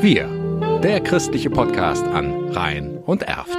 Wir, der christliche Podcast an Rhein und Erft.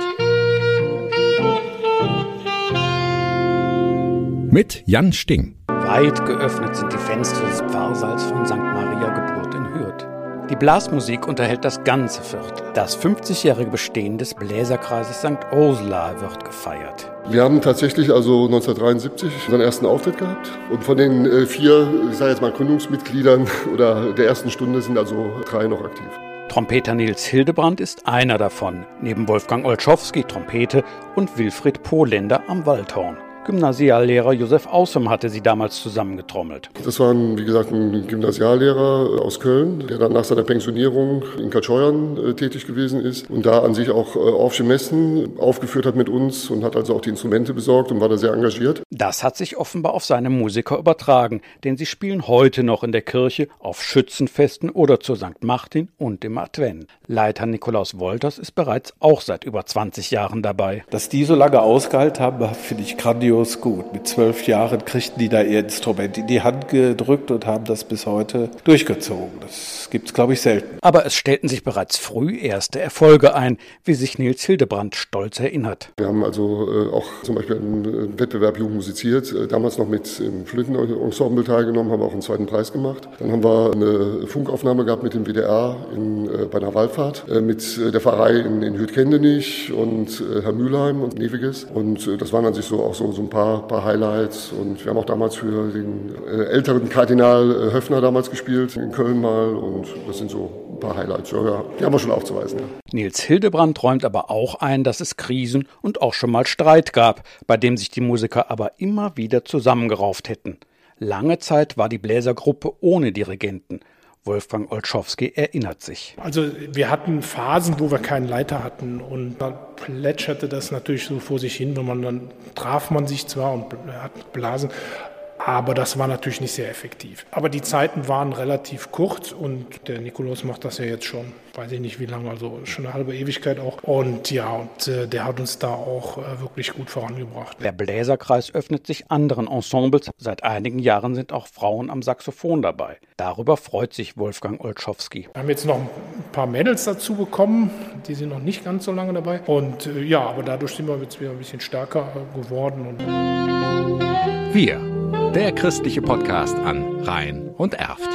Mit Jan Sting. Weit geöffnet sind die Fenster des Pfarrsaals von St. Maria Geburt in Hürth. Die Blasmusik unterhält das ganze Viertel. Das 50-jährige Bestehen des Bläserkreises St. Ursula wird gefeiert. Wir haben tatsächlich also 1973 unseren ersten Auftritt gehabt. Und von den äh, vier, ich sage jetzt mal Gründungsmitgliedern oder der ersten Stunde sind also drei noch aktiv. Trompeter Nils Hildebrand ist einer davon, neben Wolfgang Olschowski Trompete und Wilfried Pohländer am Waldhorn. Gymnasiallehrer Josef Außem hatte sie damals zusammengetrommelt. Das war, ein, wie gesagt, ein Gymnasiallehrer aus Köln, der dann nach seiner Pensionierung in Katscheuern äh, tätig gewesen ist und da an sich auch äh, Messen aufgeführt hat mit uns und hat also auch die Instrumente besorgt und war da sehr engagiert. Das hat sich offenbar auf seine Musiker übertragen, denn sie spielen heute noch in der Kirche, auf Schützenfesten oder zu St. Martin und im Advent. Leiter Nikolaus Wolters ist bereits auch seit über 20 Jahren dabei. Dass die so lange ausgehalten haben, finde ich grandios grandios gut. Mit zwölf Jahren kriegten die da ihr Instrument in die Hand gedrückt und haben das bis heute durchgezogen. Das gibt es, glaube ich, selten. Aber es stellten sich bereits früh erste Erfolge ein, wie sich Nils Hildebrand stolz erinnert. Wir haben also äh, auch zum Beispiel im Wettbewerb Jugend musiziert, äh, damals noch mit im Flötenensemble teilgenommen, haben auch einen zweiten Preis gemacht. Dann haben wir eine Funkaufnahme gehabt mit dem WDR in, äh, bei einer Wallfahrt, äh, mit äh, der Pfarrei in, in Hütkendenich und äh, Herr Mülheim und Neviges. Und das waren an sich so auch so, so ein paar, paar Highlights. Und wir haben auch damals für den äh, älteren Kardinal äh, Höfner damals gespielt, in Köln mal. Und das sind so ein paar Highlights. Ja, ja. Die haben wir schon aufzuweisen. Ja. Nils Hildebrand räumt aber auch ein, dass es Krisen und auch schon mal Streit gab, bei dem sich die Musiker aber immer wieder zusammengerauft hätten. Lange Zeit war die Bläsergruppe ohne Dirigenten. Wolfgang Olschowski erinnert sich. Also wir hatten Phasen, wo wir keinen Leiter hatten und dann plätscherte das natürlich so vor sich hin, wenn man dann traf man sich zwar und hat Blasen, aber das war natürlich nicht sehr effektiv. Aber die Zeiten waren relativ kurz und der Nikolaus macht das ja jetzt schon, weiß ich nicht wie lange, also schon eine halbe Ewigkeit auch. Und ja, und äh, der hat uns da auch äh, wirklich gut vorangebracht. Der Bläserkreis öffnet sich anderen Ensembles. Seit einigen Jahren sind auch Frauen am Saxophon dabei. Darüber freut sich Wolfgang Olschowski. Wir haben jetzt noch ein paar Mädels dazu bekommen, die sind noch nicht ganz so lange dabei. Und äh, ja, aber dadurch sind wir jetzt wieder ein bisschen stärker geworden. Und Wir der christliche Podcast an Rhein und Erft.